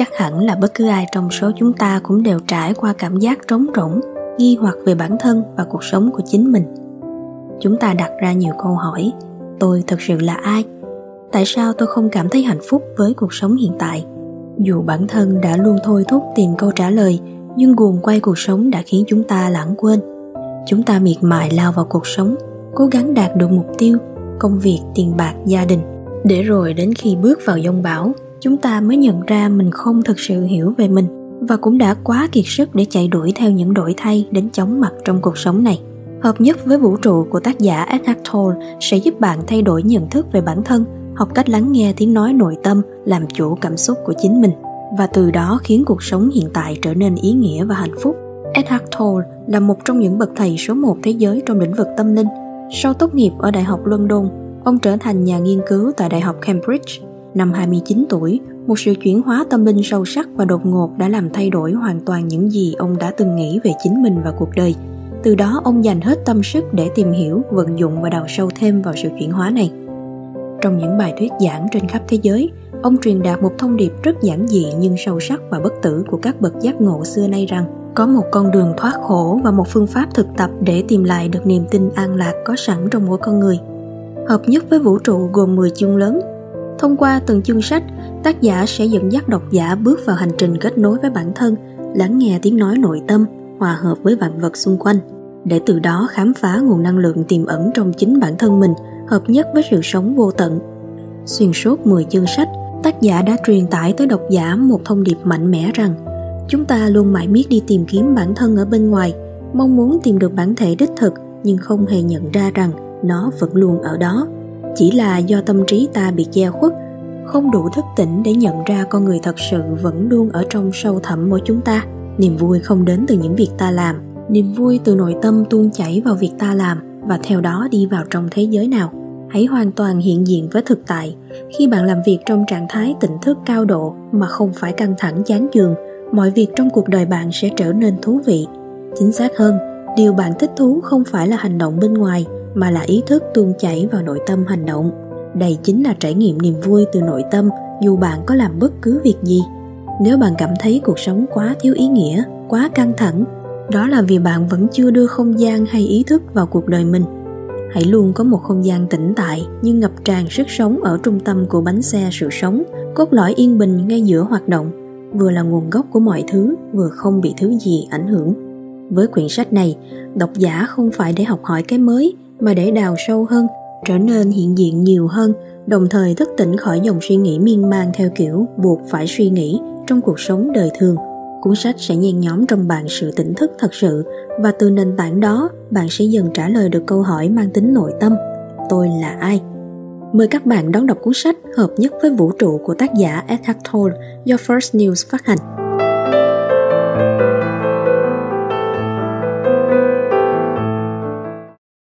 chắc hẳn là bất cứ ai trong số chúng ta cũng đều trải qua cảm giác trống rỗng, nghi hoặc về bản thân và cuộc sống của chính mình. Chúng ta đặt ra nhiều câu hỏi, tôi thực sự là ai? Tại sao tôi không cảm thấy hạnh phúc với cuộc sống hiện tại? Dù bản thân đã luôn thôi thúc tìm câu trả lời, nhưng guồng quay cuộc sống đã khiến chúng ta lãng quên. Chúng ta miệt mài lao vào cuộc sống, cố gắng đạt được mục tiêu, công việc, tiền bạc, gia đình. Để rồi đến khi bước vào dông bão chúng ta mới nhận ra mình không thực sự hiểu về mình và cũng đã quá kiệt sức để chạy đuổi theo những đổi thay đến chóng mặt trong cuộc sống này hợp nhất với vũ trụ của tác giả Eckhart Tolle sẽ giúp bạn thay đổi nhận thức về bản thân học cách lắng nghe tiếng nói nội tâm làm chủ cảm xúc của chính mình và từ đó khiến cuộc sống hiện tại trở nên ý nghĩa và hạnh phúc Eckhart Tolle là một trong những bậc thầy số một thế giới trong lĩnh vực tâm linh. Sau tốt nghiệp ở Đại học London, ông trở thành nhà nghiên cứu tại Đại học Cambridge. Năm 29 tuổi, một sự chuyển hóa tâm linh sâu sắc và đột ngột đã làm thay đổi hoàn toàn những gì ông đã từng nghĩ về chính mình và cuộc đời. Từ đó ông dành hết tâm sức để tìm hiểu, vận dụng và đào sâu thêm vào sự chuyển hóa này. Trong những bài thuyết giảng trên khắp thế giới, ông truyền đạt một thông điệp rất giản dị nhưng sâu sắc và bất tử của các bậc giác ngộ xưa nay rằng có một con đường thoát khổ và một phương pháp thực tập để tìm lại được niềm tin an lạc có sẵn trong mỗi con người. Hợp nhất với vũ trụ gồm 10 chương lớn. Thông qua từng chương sách, tác giả sẽ dẫn dắt độc giả bước vào hành trình kết nối với bản thân, lắng nghe tiếng nói nội tâm, hòa hợp với vạn vật xung quanh, để từ đó khám phá nguồn năng lượng tiềm ẩn trong chính bản thân mình, hợp nhất với sự sống vô tận. Xuyên suốt 10 chương sách, tác giả đã truyền tải tới độc giả một thông điệp mạnh mẽ rằng chúng ta luôn mãi miết đi tìm kiếm bản thân ở bên ngoài mong muốn tìm được bản thể đích thực nhưng không hề nhận ra rằng nó vẫn luôn ở đó chỉ là do tâm trí ta bị che khuất, không đủ thức tỉnh để nhận ra con người thật sự vẫn luôn ở trong sâu thẳm mỗi chúng ta. Niềm vui không đến từ những việc ta làm, niềm vui từ nội tâm tuôn chảy vào việc ta làm và theo đó đi vào trong thế giới nào. Hãy hoàn toàn hiện diện với thực tại. Khi bạn làm việc trong trạng thái tỉnh thức cao độ mà không phải căng thẳng chán chường, mọi việc trong cuộc đời bạn sẽ trở nên thú vị. Chính xác hơn, điều bạn thích thú không phải là hành động bên ngoài mà là ý thức tuôn chảy vào nội tâm hành động. Đây chính là trải nghiệm niềm vui từ nội tâm, dù bạn có làm bất cứ việc gì. Nếu bạn cảm thấy cuộc sống quá thiếu ý nghĩa, quá căng thẳng, đó là vì bạn vẫn chưa đưa không gian hay ý thức vào cuộc đời mình. Hãy luôn có một không gian tĩnh tại nhưng ngập tràn sức sống ở trung tâm của bánh xe sự sống, cốt lõi yên bình ngay giữa hoạt động, vừa là nguồn gốc của mọi thứ, vừa không bị thứ gì ảnh hưởng. Với quyển sách này, độc giả không phải để học hỏi cái mới mà để đào sâu hơn, trở nên hiện diện nhiều hơn, đồng thời thức tỉnh khỏi dòng suy nghĩ miên man theo kiểu buộc phải suy nghĩ trong cuộc sống đời thường cuốn sách sẽ nhen nhóm trong bạn sự tỉnh thức thật sự, và từ nền tảng đó, bạn sẽ dần trả lời được câu hỏi mang tính nội tâm, tôi là ai Mời các bạn đón đọc cuốn sách hợp nhất với vũ trụ của tác giả Eckhart Tolle do First News phát hành.